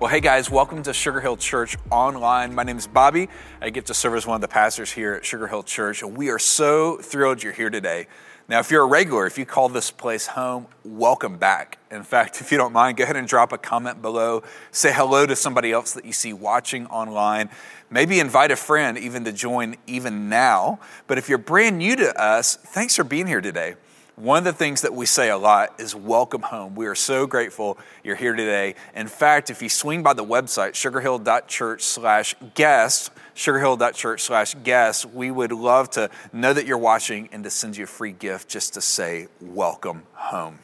Well, hey guys, welcome to Sugar Hill Church Online. My name is Bobby. I get to serve as one of the pastors here at Sugar Hill Church, and we are so thrilled you're here today. Now, if you're a regular, if you call this place home, welcome back. In fact, if you don't mind, go ahead and drop a comment below. Say hello to somebody else that you see watching online. Maybe invite a friend even to join even now. But if you're brand new to us, thanks for being here today. One of the things that we say a lot is welcome home. We are so grateful you're here today. In fact, if you swing by the website, sugarhill.church slash guest, sugarhill.church slash guest, we would love to know that you're watching and to send you a free gift just to say welcome home.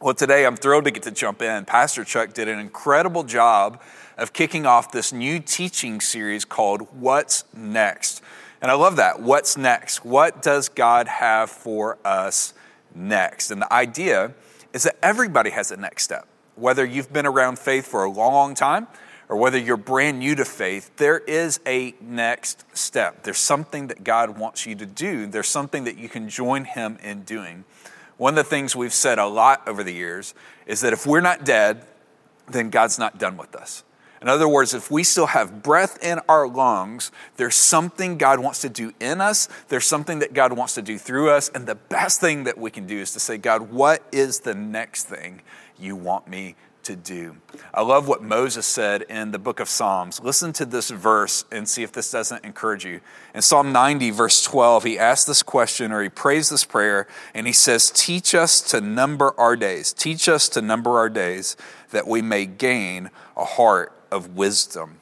Well, today I'm thrilled to get to jump in. Pastor Chuck did an incredible job of kicking off this new teaching series called What's Next? And I love that. What's next? What does God have for us next. And the idea is that everybody has a next step. Whether you've been around faith for a long, time or whether you're brand new to faith, there is a next step. There's something that God wants you to do, there's something that you can join Him in doing. One of the things we've said a lot over the years is that if we're not dead, then God's not done with us. In other words, if we still have breath in our lungs, there's something God wants to do in us, there's something that God wants to do through us, and the best thing that we can do is to say, God, what is the next thing you want me to do? I love what Moses said in the book of Psalms. Listen to this verse and see if this doesn't encourage you. In Psalm 90, verse 12, he asks this question or he prays this prayer, and he says, Teach us to number our days. Teach us to number our days that we may gain a heart of wisdom.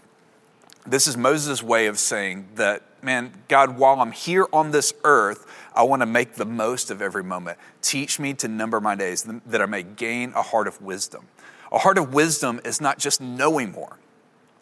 This is Moses' way of saying that, man, God, while I'm here on this earth, I want to make the most of every moment. Teach me to number my days that I may gain a heart of wisdom. A heart of wisdom is not just knowing more.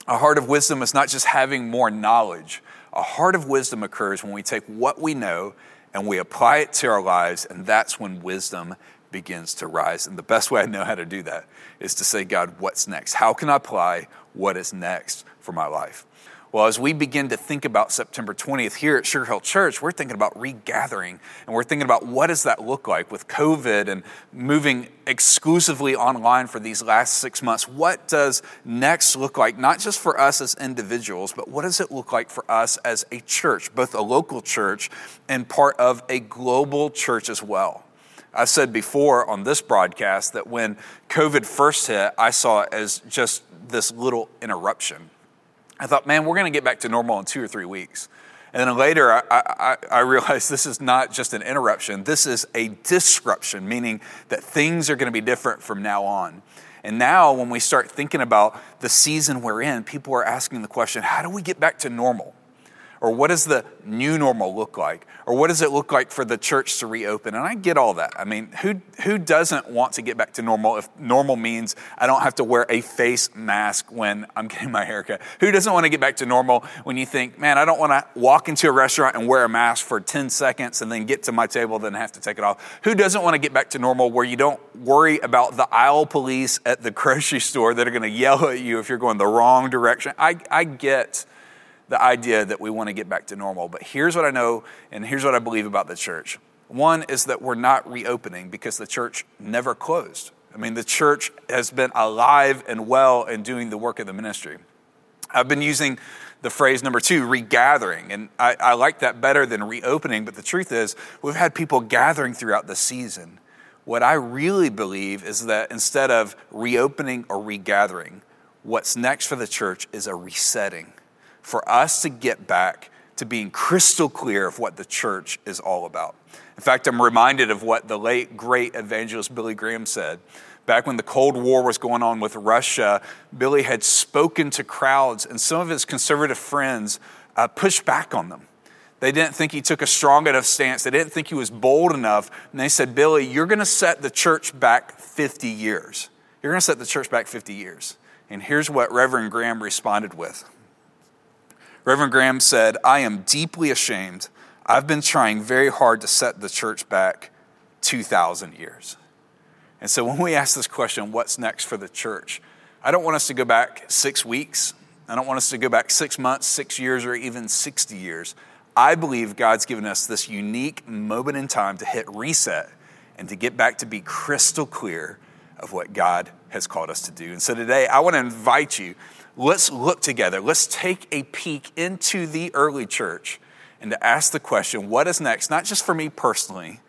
A heart of wisdom is not just having more knowledge. A heart of wisdom occurs when we take what we know and we apply it to our lives, and that's when wisdom begins to rise. And the best way I know how to do that is to say, God, what's next? How can I apply what is next for my life? Well, as we begin to think about September 20th here at Sugar Hill Church, we're thinking about regathering and we're thinking about what does that look like with COVID and moving exclusively online for these last six months. What does next look like, not just for us as individuals, but what does it look like for us as a church, both a local church and part of a global church as well? I said before on this broadcast that when COVID first hit, I saw it as just this little interruption. I thought, man, we're going to get back to normal in two or three weeks. And then later, I, I, I, realized this is not just an interruption, this is a disruption, meaning that things are going to be different from now on. And now, when we start thinking about the season we're in, people are asking the question how do we get back to normal? Or what does the new normal look like? Or what does it look like for the church to reopen? And I get all that. I mean, who, who doesn't want to get back to normal if normal means I don't have to wear a face mask when I'm getting my haircut? Who doesn't want to get back to normal when you think, man, I don't want to walk into a restaurant and wear a mask for 10 seconds and then get to my table, then have to take it off? Who doesn't want to get back to normal where you don't worry about the aisle police at the grocery store that are going to yell at you if you're going the wrong direction? I, I get the idea that we want to get back to normal. But here's what I know, and here's what I believe about the church. One is that we're not reopening because the church never closed. I mean, the church has been alive and well and doing the work of the ministry. I've been using the phrase number two, regathering, and I, I like that better than reopening, but the truth is, we've had people gathering throughout the season. What I really believe is that instead of reopening or regathering, what's next for the church is a resetting for us to get back to being crystal clear of what the church is all about. In fact, I'm reminded of what the late great evangelist Billy Graham said. Back when the Cold War was going on with Russia, Billy had spoken to crowds, and some of his conservative friends uh, pushed back on them. They didn't think he took a strong enough stance. They didn't think he was bold enough. And they said, Billy, you're going to set the church back 50 years. You're going to set the church back 50 years. And here's what Reverend Graham responded with Reverend Graham said, I am deeply ashamed. I've been trying very hard to set the church back 2,000 years. And so when we ask this question, what's next for the church? I don't want us to go back six weeks. I don't want us to go back six months, six years, or even 60 years. I believe God's given us this unique moment in time to hit reset and to get back to be crystal clear of what God has called us to do. And so today, I want to invite you let's look together. Let's take a peek into the early church and to ask the question what is next, not just for me personally,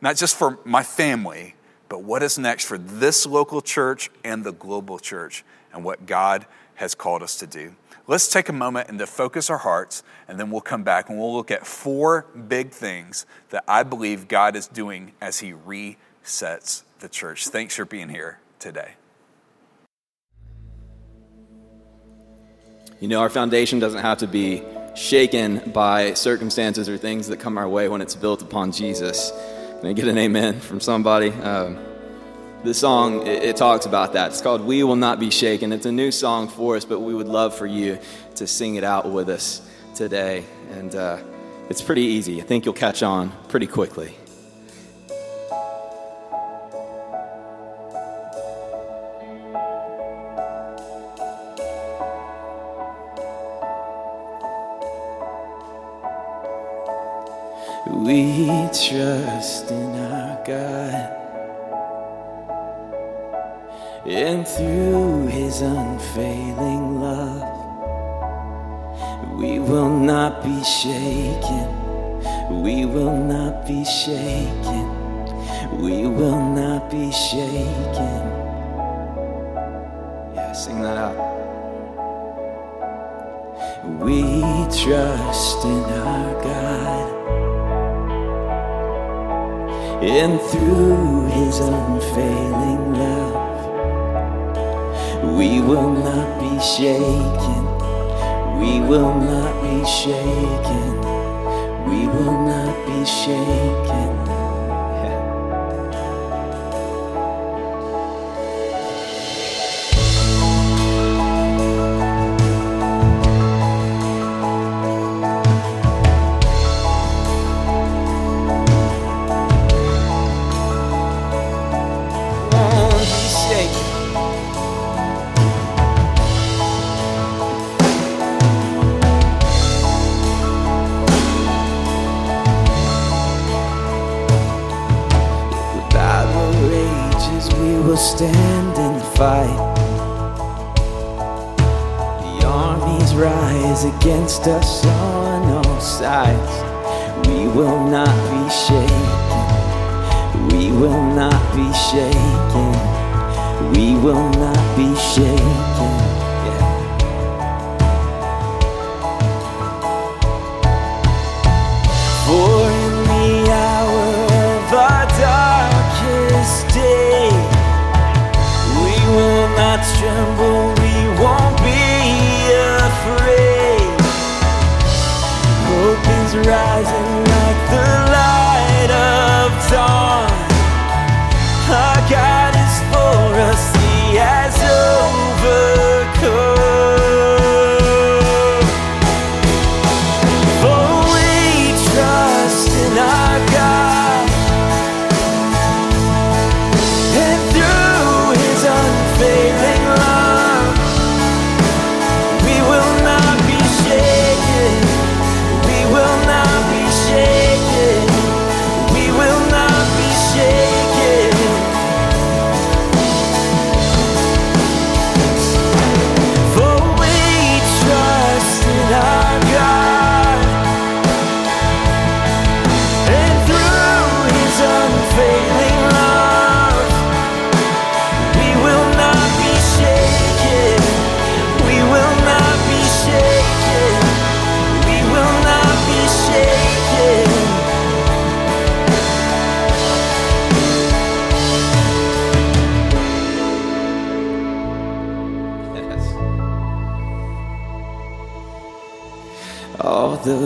not just for my family, but what is next for this local church and the global church and what God has called us to do. Let's take a moment and to focus our hearts, and then we'll come back and we'll look at four big things that I believe God is doing as He resets the church. Thanks for being here today. You know, our foundation doesn't have to be shaken by circumstances or things that come our way when it's built upon Jesus. Can I get an amen from somebody? Um, this song, it, it, talks about that. It's called We Will Not Be Shaken. It's a new song for us, but we would love for you to sing it out with us today. And uh, it's pretty easy. I think you'll catch on pretty quickly. Through His unfailing love, we will not be shaken. We will not be shaken. We will not be shaken. Yeah, sing that out. We trust in our God and through his unfailing love we will not be shaken. We will not be shaken. We will not be shaken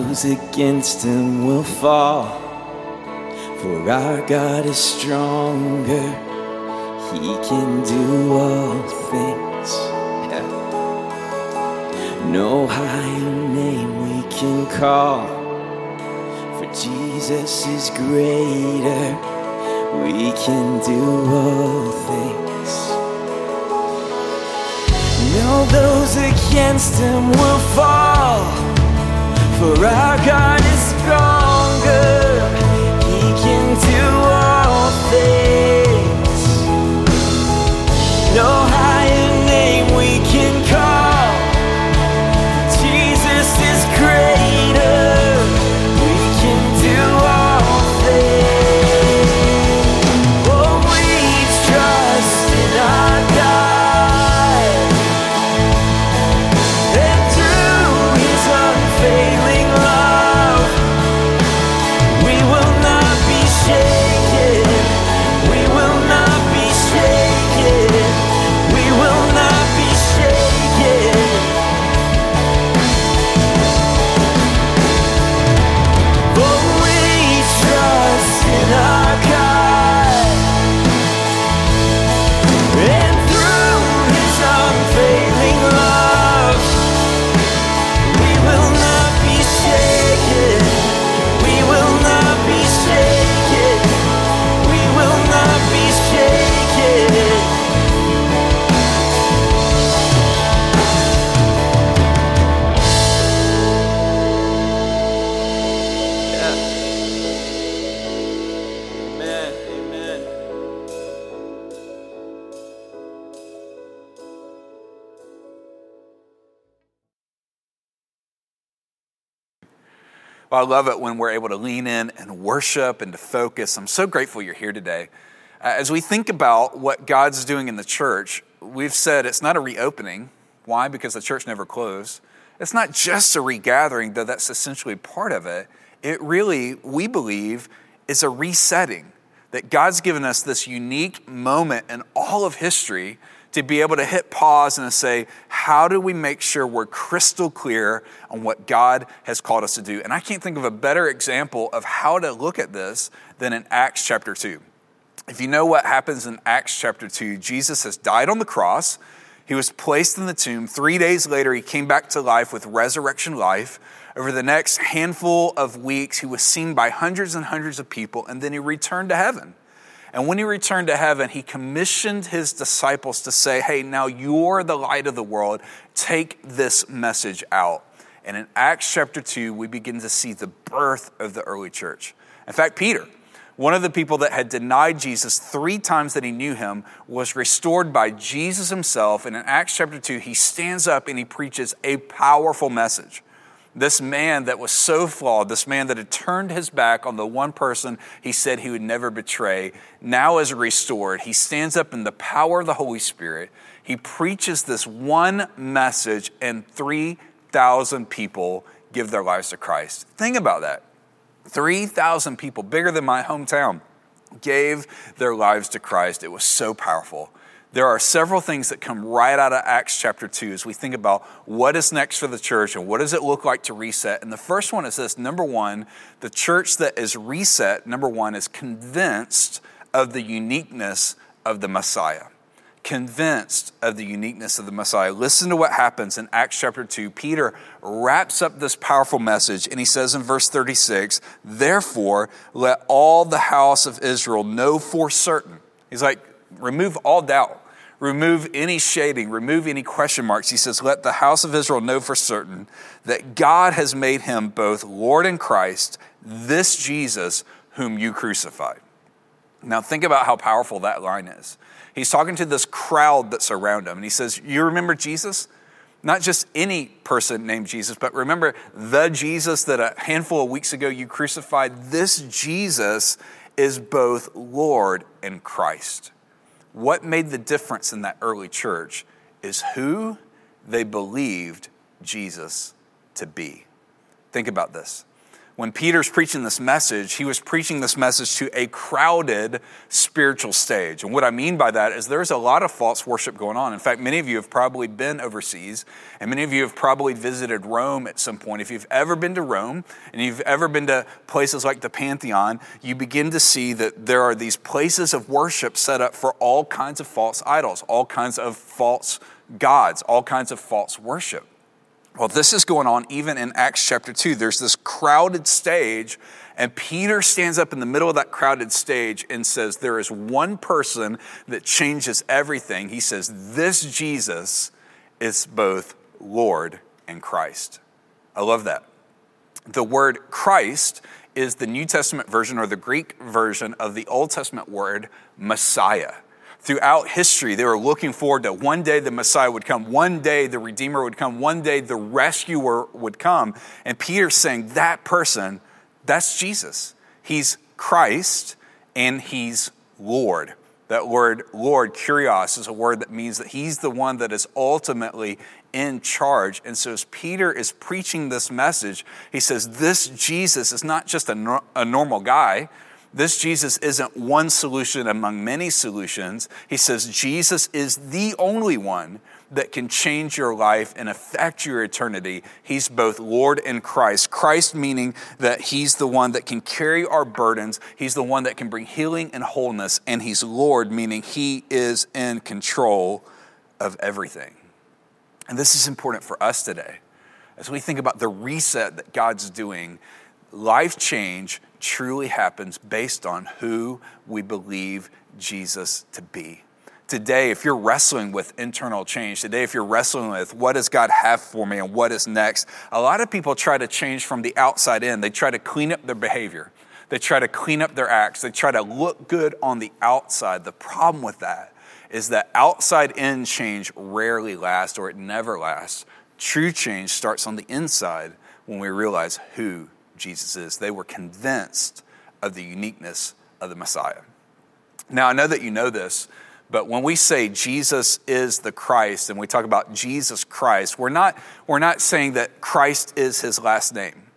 those against him will fall. For our God is stronger, he can do all things. No higher name we can call, for Jesus is greater, we can do all things. No, those against him will fall. For our God is stronger, love it when we're able to lean in and worship and to focus. I'm so grateful you're here today. Uh, as we think about what God's doing in the church, we've said it's not a reopening. Why? Because the church never closed. It's not just a regathering, though that's essentially part of it. It really, we believe, is a resetting. That God's given us this unique moment in all of history to be able to hit pause and say, how do we make sure we're crystal clear on what God has called us to do? And I can't think of a better example of how to look at this than in Acts chapter 2. If you know what happens in Acts chapter 2, Jesus has died on the cross. He was placed in the tomb. Three days later, he came back to life with resurrection life. Over the next handful of weeks, he was seen by hundreds and hundreds of people, and then he returned to heaven. And when he returned to heaven, he commissioned his disciples to say, Hey, now you're the light of the world. Take this message out. And in Acts chapter 2, we begin to see the birth of the early church. In fact, Peter, one of the people that had denied Jesus three times that he knew him, was restored by Jesus himself. And in Acts chapter 2, he stands up and he preaches a powerful message. This man that was so flawed, this man that had turned his back on the one person he said he would never betray, now is restored. He stands up in the power of the Holy Spirit. He preaches this one message, and 3,000 people give their lives to Christ. Think about that. 3,000 people, bigger than my hometown, gave their lives to Christ. It was so powerful there are several things that come right out of Acts chapter 2 as we think about what is next for the church and what does it look like to reset. And the first one is this number one, the church that is reset, number one, is convinced of the uniqueness of the Messiah. Convinced of the uniqueness of the Messiah. Listen to what happens in Acts chapter 2. Peter wraps up this powerful message and he says in verse 36 Therefore, let all the house of Israel know for certain. He's like, remove all doubt, remove any shading, remove any question marks. He says, Let the house of Israel know for certain that God has made him both Lord and Christ, this Jesus whom you crucified. Now, think about how powerful that line is. He's talking to this crowd that's around him, and he says, You remember Jesus? Not just any person named Jesus, but remember the Jesus that a handful of weeks ago you crucified. This Jesus is both Lord and Christ. What made the difference in that early church is who they believed Jesus to be. Think about this when Peter's preaching this message, he was preaching this message to a crowded spiritual stage. And what I mean by that is there's a lot of false worship going on. In fact, many of you have probably been overseas, and many of you have probably visited Rome at some point. If you've ever been to Rome and you've ever been to places like the Pantheon, you begin to see that there are these places of worship set up for all kinds of false idols, all kinds of false gods, all kinds of false worship. Well, this is going on even in Acts chapter 2. There's this crowded stage, and Peter stands up in the middle of that crowded stage and says, There is one person that changes everything. He says, This Jesus is both Lord and Christ. I love that. The word Christ is the New Testament version or the Greek version of the Old Testament word Messiah throughout history, they were looking forward to one day the Messiah would come, one day the Redeemer would come, one day the rescuer would come. And Peter's saying that person, that's Jesus. He's Christ and he's Lord. That word Lord, kurios, is a word that means that he's the one that is ultimately in charge. And so, as Peter is preaching this message, he says, This Jesus is not just a, no- a normal guy this Jesus isn't one solution among many solutions. He says Jesus is the only one that can change your life and affect your eternity. He's both Lord and Christ. Christ meaning that He's the one that can carry our burdens, He's the one that can bring healing and wholeness, and He's Lord, meaning He is in control of everything. And this is important for us today as we think about the reset that God's doing life change truly happens based on who we believe Jesus to be. Today, if you're wrestling with internal change, today, if you're wrestling with what does God have for me and what is next, a lot of people try to change from the outside in. They try to clean up their behavior, they try to clean up their acts, they try to look good on the outside. The problem with that is that outside in change rarely lasts or it never lasts. True change starts on the inside when we realize who Jesus is. They were convinced of the uniqueness of the Messiah. Now, I know that you know this, but when we say Jesus is the Christ and we talk about Jesus Christ, we're not, we're not saying that Christ is his last name.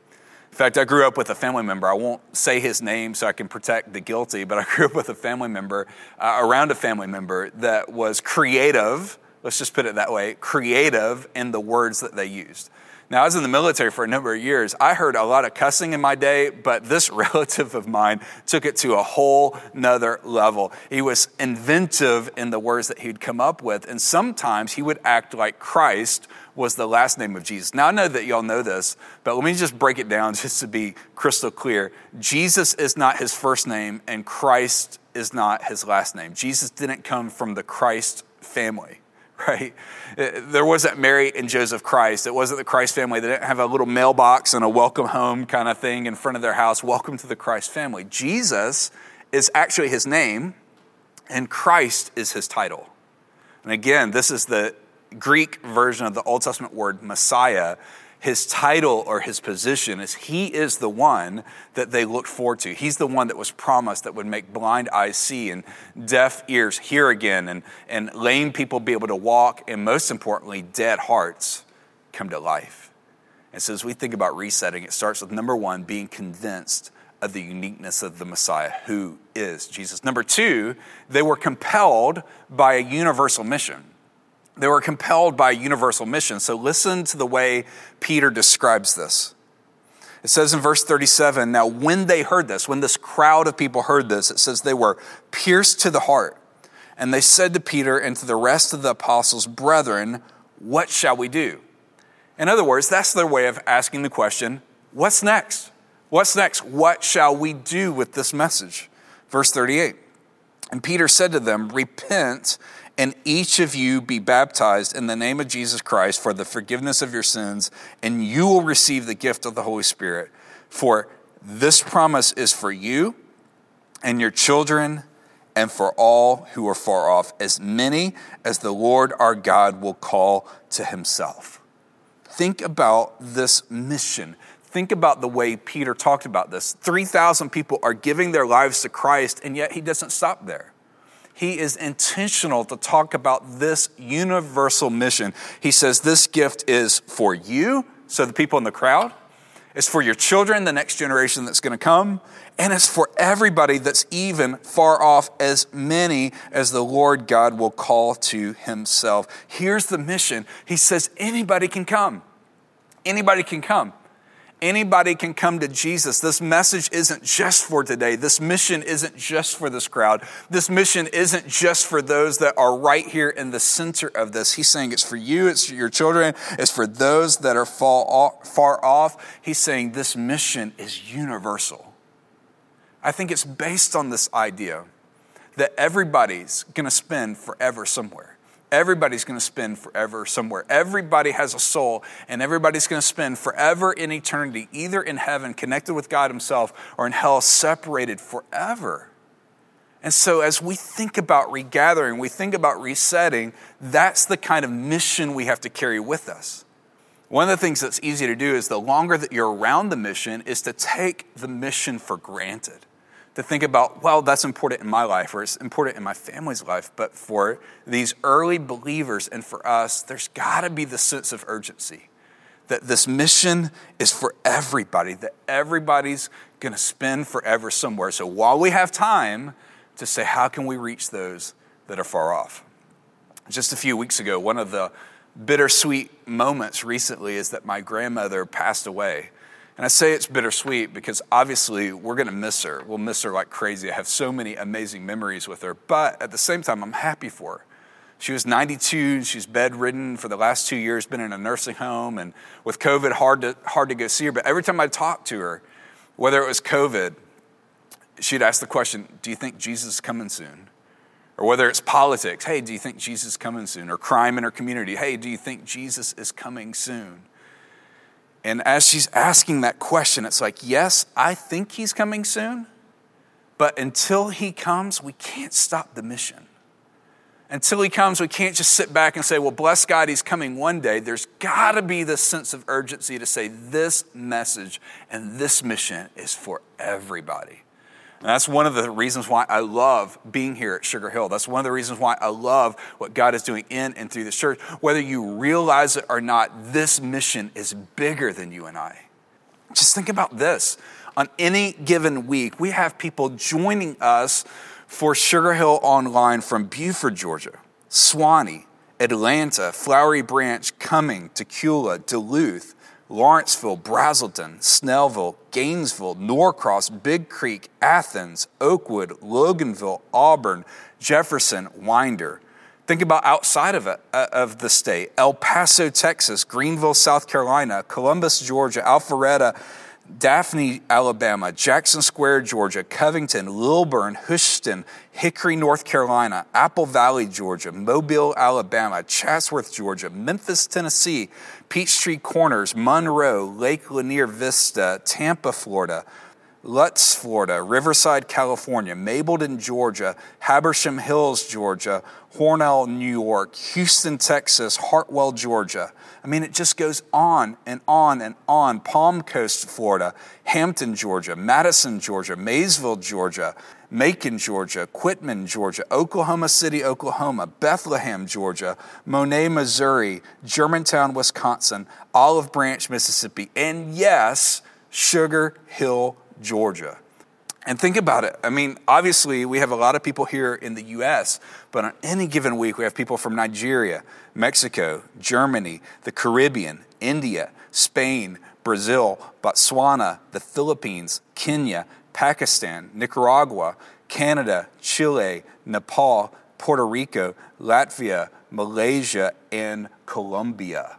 In fact, I grew up with a family member. I won't say his name so I can protect the guilty, but I grew up with a family member, uh, around a family member that was creative, let's just put it that way, creative in the words that they used. Now, I was in the military for a number of years. I heard a lot of cussing in my day, but this relative of mine took it to a whole nother level. He was inventive in the words that he'd come up with, and sometimes he would act like Christ was the last name of Jesus. Now, I know that y'all know this, but let me just break it down just to be crystal clear. Jesus is not his first name, and Christ is not his last name. Jesus didn't come from the Christ family right? Uh, there wasn't Mary and Joseph Christ. It wasn't the Christ family. They didn't have a little mailbox and a welcome home kind of thing in front of their house. Welcome to the Christ family. Jesus is actually his name, and Christ is his title. And again, this is the Greek version of the Old Testament word Messiah his title or his position is he is the one that they looked forward to. He's the one that was promised that would make blind eyes see and deaf ears hear again and, and lame people be able to walk and most importantly, dead hearts come to life. And so as we think about resetting, it starts with number one, being convinced of the uniqueness of the Messiah, who is Jesus. Number two, they were compelled by a universal mission. They were compelled by universal mission. So listen to the way Peter describes this. It says in verse 37 Now, when they heard this, when this crowd of people heard this, it says they were pierced to the heart. And they said to Peter and to the rest of the apostles, Brethren, what shall we do? In other words, that's their way of asking the question what's next? What's next? What shall we do with this message? Verse 38 And Peter said to them, Repent and each of you be baptized in the name of Jesus Christ for the forgiveness of your sins, and you will receive the gift of the Holy Spirit. For this promise is for you and your children and for all who are far off, as many as the Lord our God will call to himself. Think about this mission. Think about the way Peter talked about this. 3,000 people are giving their lives to Christ, and yet he doesn't stop there he is intentional to talk about this universal mission. He says this gift is for you, so the people in the crowd, it's for your children, the next generation that's going to come, and it's for everybody that's even far off, as many as the Lord God will call to himself. Here's the mission He says anybody can come. Anybody can come. Anybody can come to Jesus. This message isn't just for today. This mission isn't just for this crowd. This mission isn't just for those that are right here in the center of this. He's saying it's for you, it's for your children, it's for those that are far off. He's saying this mission is universal. I think it's based on this idea that everybody's going to spend forever somewhere. Everybody's going to spend forever somewhere. Everybody has a soul, and everybody's going to spend forever in eternity, either in heaven, connected with God Himself, or in hell, separated forever. And so, as we think about regathering, we think about resetting, that's the kind of mission we have to carry with us. One of the things that's easy to do is the longer that you're around the mission, is to take the mission for granted to think about, well, that's important in my life or it's important in my family's life. But for these early believers and for us, there's got to be the sense of urgency that this mission is for everybody, that everybody's going to spend forever somewhere. So while we have time to say, how can we reach those that are far off? Just a few weeks ago, one of the bittersweet moments recently is that my grandmother passed away. And I say it's bittersweet because obviously we're going to miss her. We'll miss her like crazy. I have so many amazing memories with her. But at the same time, I'm happy for her. She was 92. She's bedridden for the last two years, been in a nursing home, and with COVID, hard to, hard to go see her. But every time I talked to her, whether it was COVID, she'd ask the question, Do you think Jesus is coming soon? Or whether it's politics, Hey, do you think Jesus is coming soon? Or crime in her community, Hey, do you think Jesus is coming soon? And as she's asking that question, it's like, yes, I think he's coming soon, but until he comes, we can't stop the mission. Until he comes, we can't just sit back and say, well, bless God, he's coming one day. There's got to be this sense of urgency to say, this message and this mission is for everybody. And that's one of the reasons why I love being here at Sugar Hill. That's one of the reasons why I love what God is doing in and through the church. Whether you realize it or not, this mission is bigger than you and I. Just think about this. On any given week, we have people joining us for Sugar Hill Online from Buford, Georgia, Suwanee, Atlanta, Flowery Branch, Cumming, Dacula, Duluth, Lawrenceville, Braselton, Snellville, Gainesville, Norcross, Big Creek, Athens, Oakwood, Loganville, Auburn, Jefferson, Winder. Think about outside of, uh, of the state El Paso, Texas, Greenville, South Carolina, Columbus, Georgia, Alpharetta, Daphne, Alabama, Jackson Square, Georgia, Covington, Lilburn, Houston, Hickory, North Carolina, Apple Valley, Georgia, Mobile, Alabama, Chatsworth, Georgia, Memphis, Tennessee, Peachtree Corners, Monroe, Lake Lanier Vista, Tampa, Florida, Lutz, Florida, Riverside, California, Mableton, Georgia, Habersham Hills, Georgia, Hornell, New York, Houston, Texas, Hartwell, Georgia. I mean, it just goes on and on and on. Palm Coast, Florida, Hampton, Georgia, Madison, Georgia, Maysville, Georgia, Macon, Georgia, Quitman, Georgia, Oklahoma City, Oklahoma, Bethlehem, Georgia, Monett, Missouri, Germantown, Wisconsin, Olive Branch, Mississippi, and yes, Sugar Hill, Georgia. And think about it. I mean, obviously, we have a lot of people here in the US, but on any given week, we have people from Nigeria, Mexico, Germany, the Caribbean, India, Spain, Brazil, Botswana, the Philippines, Kenya, Pakistan, Nicaragua, Canada, Chile, Nepal, Puerto Rico, Latvia, Malaysia, and Colombia.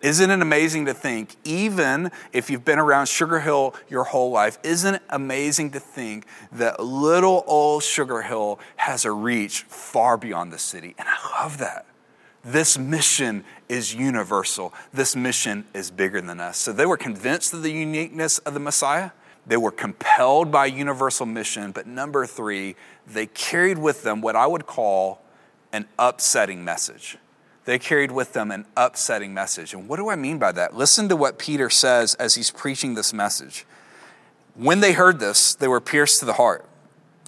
Isn't it amazing to think, even if you've been around Sugar Hill your whole life, isn't it amazing to think that little old Sugar Hill has a reach far beyond the city? And I love that. This mission is universal. This mission is bigger than us. So they were convinced of the uniqueness of the Messiah. They were compelled by universal mission. But number three, they carried with them what I would call an upsetting message they carried with them an upsetting message. And what do I mean by that? Listen to what Peter says as he's preaching this message. When they heard this, they were pierced to the heart.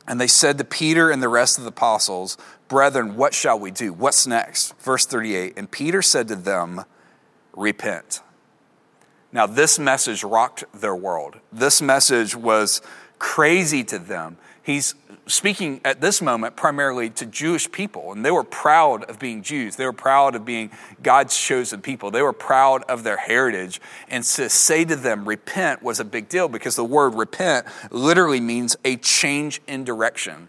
And they said to Peter and the rest of the apostles, Brethren, what shall we do? What's next? Verse 38 And Peter said to them, Repent. Now, this message rocked their world. This message was crazy to them. He's speaking at this moment primarily to Jewish people, and they were proud of being Jews. They were proud of being God's chosen people. They were proud of their heritage. And to say to them, repent was a big deal because the word repent literally means a change in direction.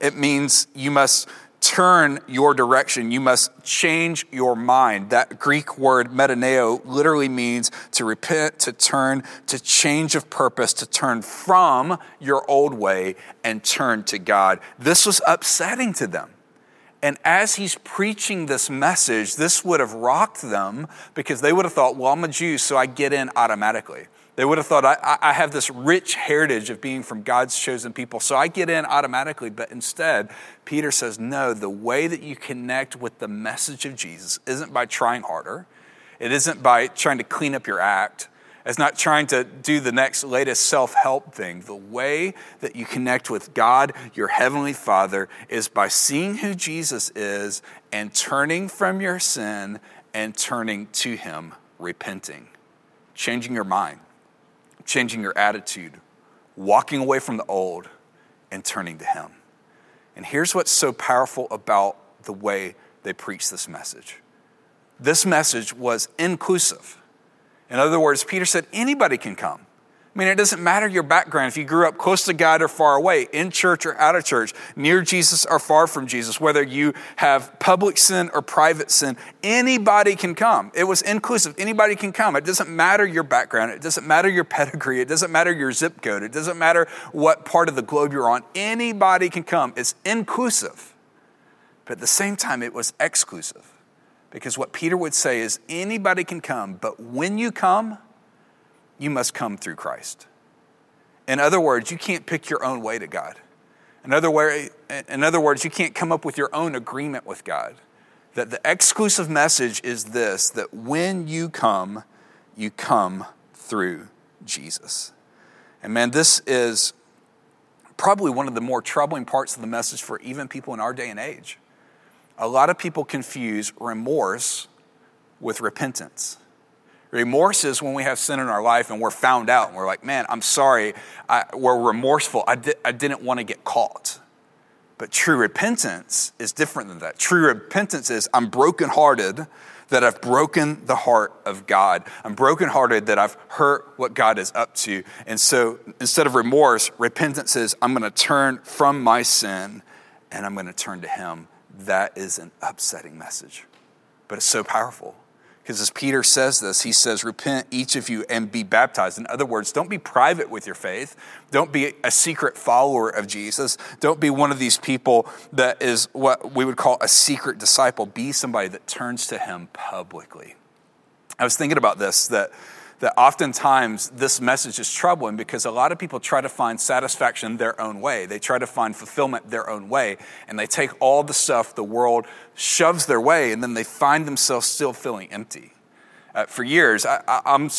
It means you must turn your direction. You must change your mind. That Greek word metaneo literally means to repent, to turn, to change of purpose, to turn from your old way and turn to God. This was upsetting to them. And as he's preaching this message, this would have rocked them because they would have thought, well, I'm a Jew, so I get in automatically. They would have thought, I, I, have this rich heritage of being from God's chosen people, so I get in automatically. But instead, Peter says, no, the way that you connect with the message of Jesus isn't by trying harder, it isn't by trying to clean up your act. It's not trying to do the next latest self help thing. The way that you connect with God, your Heavenly Father, is by seeing who Jesus is and turning from your sin and turning to Him, repenting, changing your mind changing your attitude, walking away from the old, and turning to Him. And here's what's so powerful about the way they preach this message this message was inclusive. In other words, Peter said anybody can come. I mean, it doesn't matter your background, if you grew up close to God or far away, in church or out of church, near Jesus or far from Jesus, whether you have public sin or private sin, anybody can come. It was inclusive. Anybody can come. It doesn't matter your background. It doesn't matter your pedigree. It doesn't matter your zip code. It doesn't matter what part of the globe you're on. Anybody can come. It's inclusive. But at the same time, it was exclusive. Because what Peter would say is anybody can come, but when you come, you must come through Christ. In other words, you can't pick your own way to God. In other, way, in other words, you can't come up with your own agreement with God. That the exclusive message is this that when you come, you come through Jesus. And man, this is probably one of the more troubling parts of the message for even people in our day and age. A lot of people confuse remorse with repentance. Remorse is when we have sin in our life and we're found out and we're like, man, I'm sorry. I, we're remorseful. I, di- I didn't want to get caught. But true repentance is different than that. True repentance is I'm brokenhearted that I've broken the heart of God. I'm brokenhearted that I've hurt what God is up to. And so instead of remorse, repentance is I'm going to turn from my sin and I'm going to turn to Him. That is an upsetting message, but it's so powerful. Because as Peter says this, he says, Repent, each of you, and be baptized. In other words, don't be private with your faith. Don't be a secret follower of Jesus. Don't be one of these people that is what we would call a secret disciple. Be somebody that turns to him publicly. I was thinking about this that that oftentimes this message is troubling because a lot of people try to find satisfaction their own way. They try to find fulfillment their own way, and they take all the stuff the world shoves their way, and then they find themselves still feeling empty. Uh, for years, I, am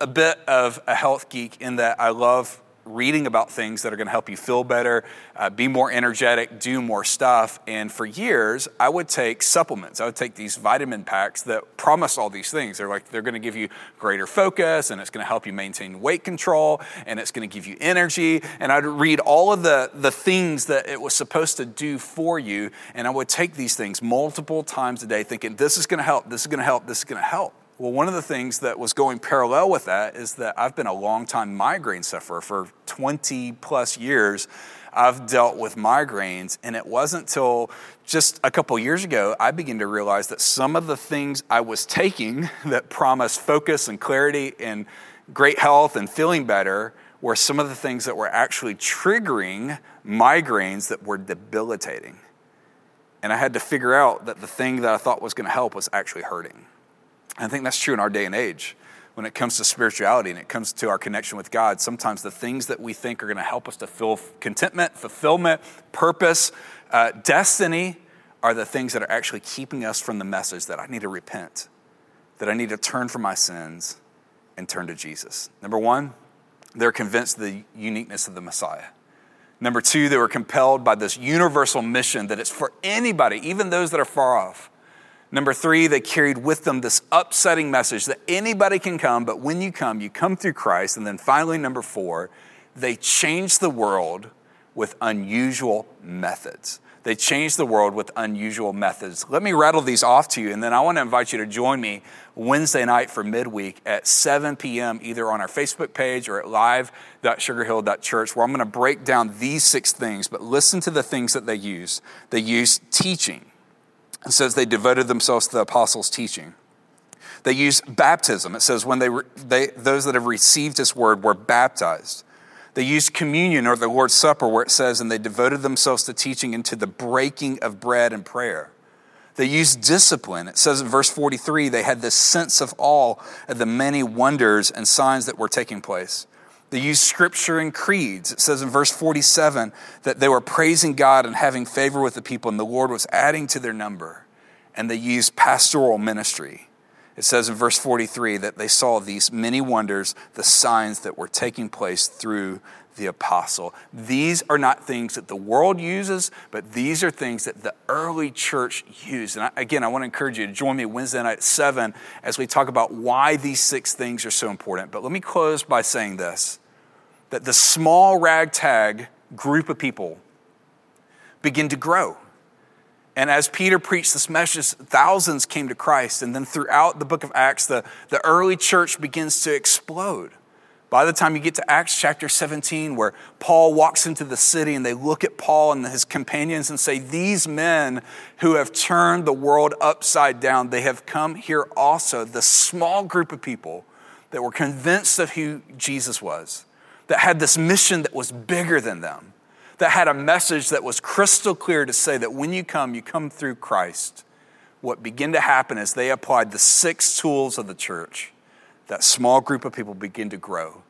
a bit of a health geek in that I love reading about things that are going to help you feel better, uh, be more energetic, do more stuff. And for years, I would take supplements. I would take these vitamin packs that promise all these things. They're like, they're going to give you greater focus and it's going to help you maintain weight control and it's going to give you energy. And I'd read all of the, the things that it was supposed to do for you. And I would take these things multiple times a day thinking, this is going to help, this is going to help, this is going to help. Well, one of the things that was going parallel with that is that I've been a long time migraine sufferer for 20 plus years. I've dealt with migraines, and it wasn't until just a couple years ago I began to realize that some of the things I was taking that promised focus and clarity and great health and feeling better were some of the things that were actually triggering migraines that were debilitating. And I had to figure out that the thing that I thought was going to help was actually hurting. I think that's true in our day and age. When it comes to spirituality and it comes to our connection with God, sometimes the things that we think are going to help us to feel contentment, fulfillment, purpose, uh, destiny are the things that are actually keeping us from the message that I need to repent, that I need to turn from my sins and turn to Jesus. Number one, they're convinced of the uniqueness of the Messiah. Number two, they were compelled by this universal mission that it's for anybody, even those that are far off. Number three, they carried with them this upsetting message that anybody can come, but when you come, you come through Christ. And then finally, number four, they changed the world with unusual methods. They changed the world with unusual methods. Let me rattle these off to you, and then I want to invite you to join me Wednesday night for midweek at 7 p.m., either on our Facebook page or at live.sugarhill.church, where I'm going to break down these six things. But listen to the things that they use. They use teaching, it says they devoted themselves to the apostles' teaching. They used baptism. It says when they, they those that have received his word were baptized. They used communion or the Lord's Supper, where it says, and they devoted themselves to teaching and to the breaking of bread and prayer. They used discipline. It says in verse 43, they had this sense of awe at the many wonders and signs that were taking place. They used scripture and creeds. It says in verse 47 that they were praising God and having favor with the people, and the Lord was adding to their number. And they used pastoral ministry. It says in verse 43 that they saw these many wonders, the signs that were taking place through the apostle. These are not things that the world uses, but these are things that the early church used. And I, again, I want to encourage you to join me Wednesday night at 7 as we talk about why these six things are so important. But let me close by saying this that the small ragtag group of people begin to grow. And as Peter preached this message, thousands came to Christ. And then throughout the book of Acts, the, the early church begins to explode. By the time you get to Acts chapter 17, where Paul walks into the city and they look at Paul and his companions and say, These men who have turned the world upside down, they have come here also. The small group of people that were convinced of who Jesus was that had this mission that was bigger than them, that had a message that was crystal clear to say that when you come, you come through Christ. What began to happen is they applied the six tools of the church. That small group of people begin to grow.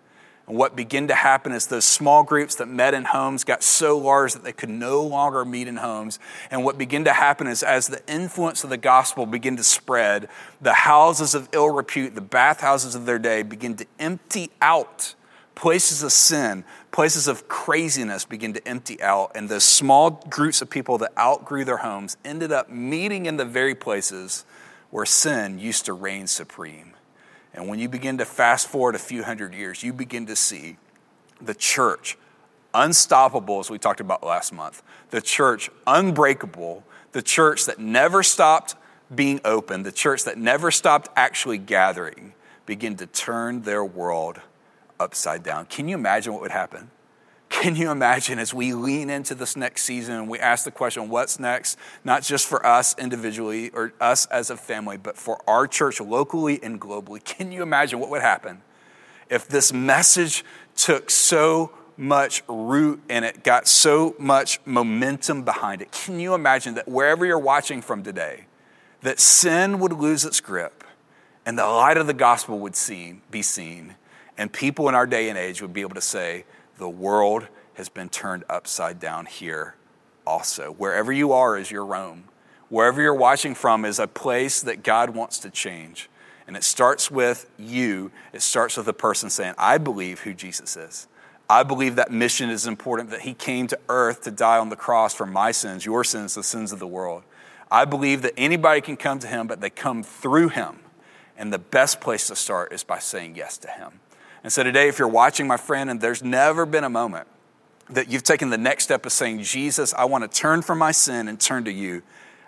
And what began to happen is those small groups that met in homes got so large that they could no longer meet in homes. And what began to happen is as the influence of the gospel began to spread, the houses of ill repute, the bathhouses of their day, begin to empty out. Places of sin, places of craziness begin to empty out. And those small groups of people that outgrew their homes ended up meeting in the very places where sin used to reign supreme. And when you begin to fast forward a few hundred years, you begin to see the church unstoppable, as we talked about last month, the church unbreakable, the church that never stopped being open, the church that never stopped actually gathering, begin to turn their world upside down. Can you imagine what would happen? Can you imagine as we lean into this next season we ask the question, what's next? Not just for us individually or us as a family, but for our church locally and globally. Can you imagine what would happen if this message took so much root and it got so much momentum behind it? Can you imagine that wherever you're watching from today, that sin would lose its grip and the light of the gospel would seen, be seen, and people in our day and age would be able to say, the world has been turned upside down here also. Wherever you are is your Rome. Wherever you're watching from is a place that God wants to change. And it starts with you. It starts with a person saying, I believe who Jesus is. I believe that mission is important, that he came to earth to die on the cross for my sins, your sins, the sins of the world. I believe that anybody can come to him, but they come through him. And the best place to start is by saying yes to him. And so today, if you're watching, my friend, and there's never been a moment that you've taken the next step of saying, Jesus, I want to turn from my sin and turn to you,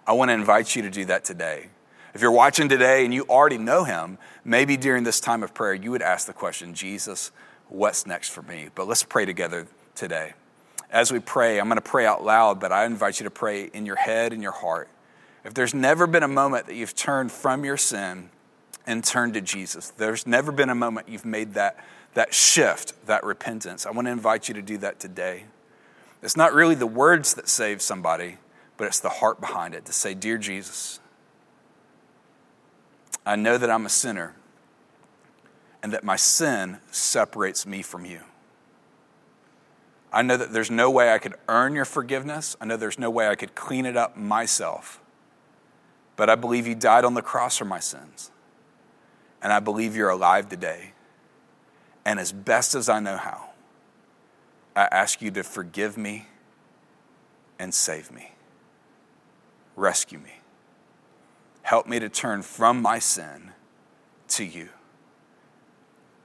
I want to invite you to do that today. If you're watching today and you already know him, maybe during this time of prayer, you would ask the question, Jesus, what's next for me? But let's pray together today. As we pray, I'm going to pray out loud, but I invite you to pray in your head and your heart. If there's never been a moment that you've turned from your sin and turn to Jesus. There's never been a moment you've made that, that shift, that repentance. I want to invite you to do that today. It's not really the words that save somebody, but it's the heart behind it to say, Dear Jesus, I know that I'm a sinner and that my sin separates me from you. I know that there's no way I could earn your forgiveness. I know there's no way I could clean it up myself. But I believe you died on the cross for my sins. And I believe you're alive today. And as best as I know how, I ask you to forgive me and save me. Rescue me. Help me to turn from my sin to you.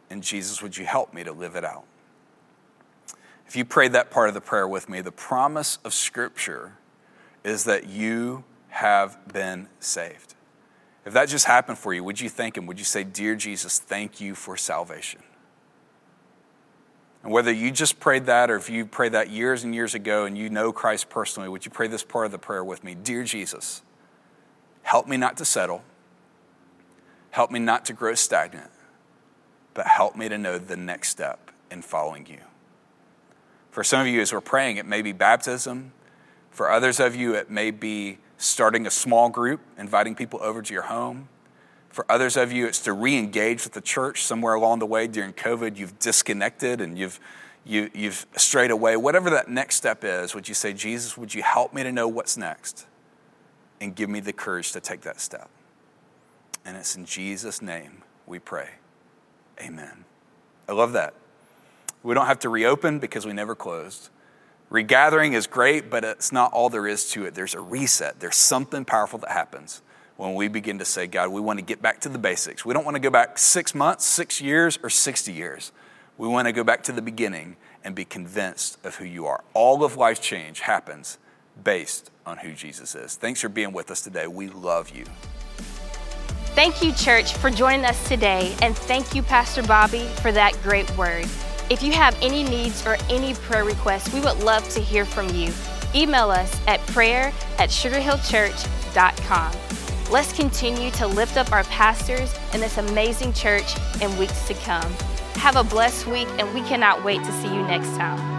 And Jesus, would you help me to live it out? If you prayed that part of the prayer with me, the promise of Scripture is that you have been saved. If that just happened for you, would you thank Him? Would you say, Dear Jesus, thank you for salvation? And whether you just prayed that or if you prayed that years and years ago and you know Christ personally, would you pray this part of the prayer with me? Dear Jesus, help me not to settle, help me not to grow stagnant, but help me to know the next step in following you. For some of you, as we're praying, it may be baptism. For others of you, it may be starting a small group, inviting people over to your home. For others of you, it's to re engage with the church somewhere along the way during COVID. You've disconnected and you've, you, you've strayed away. Whatever that next step is, would you say, Jesus, would you help me to know what's next and give me the courage to take that step? And it's in Jesus' name we pray. Amen. I love that. We don't have to reopen because we never closed. Regathering is great, but it's not all there is to it. There's a reset, there's something powerful that happens when we begin to say, God, we want to get back to the basics. We don't want to go back six months, six years, or 60 years. We want to go back to the beginning and be convinced of who you are. All of life's change happens based on who Jesus is. Thanks for being with us today. We love you. Thank you, church, for joining us today, and thank you, Pastor Bobby, for that great word. If you have any needs or any prayer requests, we would love to hear from you. Email us at prayer at sugarhillchurch.com. Let's continue to lift up our pastors and this amazing church in weeks to come. Have a blessed week, and we cannot wait to see you next time.